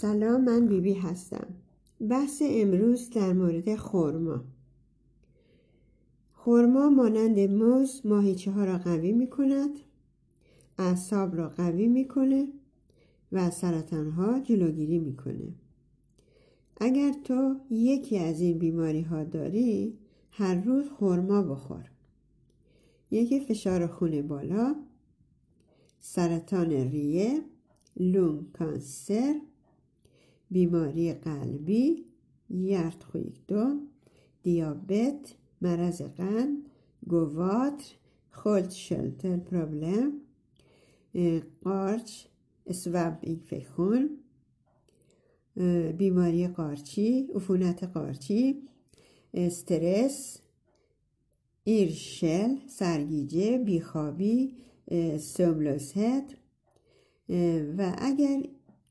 سلام من بیبی بی هستم. بحث امروز در مورد خورما خورما مانند موز ماهیچه ها را قوی می کند اعصاب را قوی می‌کنه و سرطان ها جلوگیری می‌کنه. اگر تو یکی از این بیماری ها داری هر روز خورما بخور. یکی فشار خون بالا سرطان ریه لون کانسر بیماری قلبی دو دیابت مرض قند گواتر خولت شلتر پروبلم قارچ اسوب اینفکشن بیماری قارچی عفونت قارچی استرس ایرشل سرگیجه بیخوابی سوملوست و اگر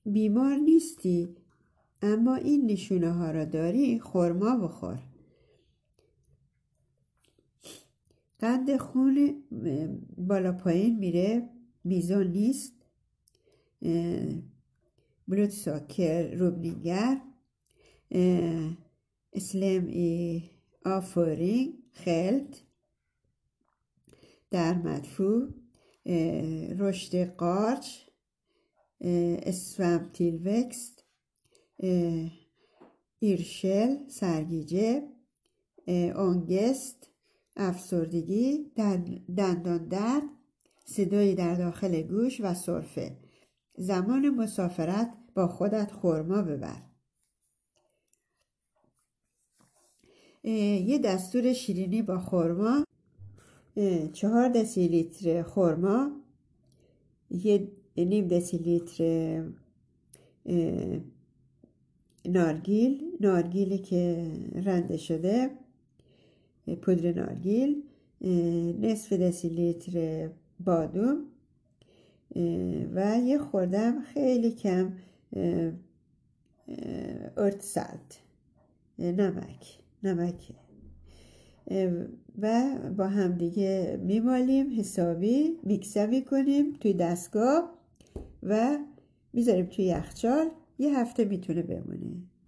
بیمار نیستی اما این نشونه ها را داری خورما بخور. قند خون بالا پایین میره میزان نیست. بلود ساکر روبنیگر اسلم ای آفورینگ خلط. در مدفوع رشد قارچ اسفم تیلوکست ایرشل سرگیجه آنگست افسردگی دندان درد صدایی در داخل گوش و صرفه زمان مسافرت با خودت خورما ببر. یه دستور شیرینی با خورما چهار دسیلیتر خورما یه نیم دسیلیتر نارگیل نارگیلی که رنده شده پودر نارگیل نصف دسیلیتر بادوم و یه خوردم خیلی کم ارت سالت نمک نمک. و با همدیگه میمالیم حسابی میکسوی کنیم توی دستگاه و می‌ذاریم توی یخچال. یه هفته می‌تونه بمونه.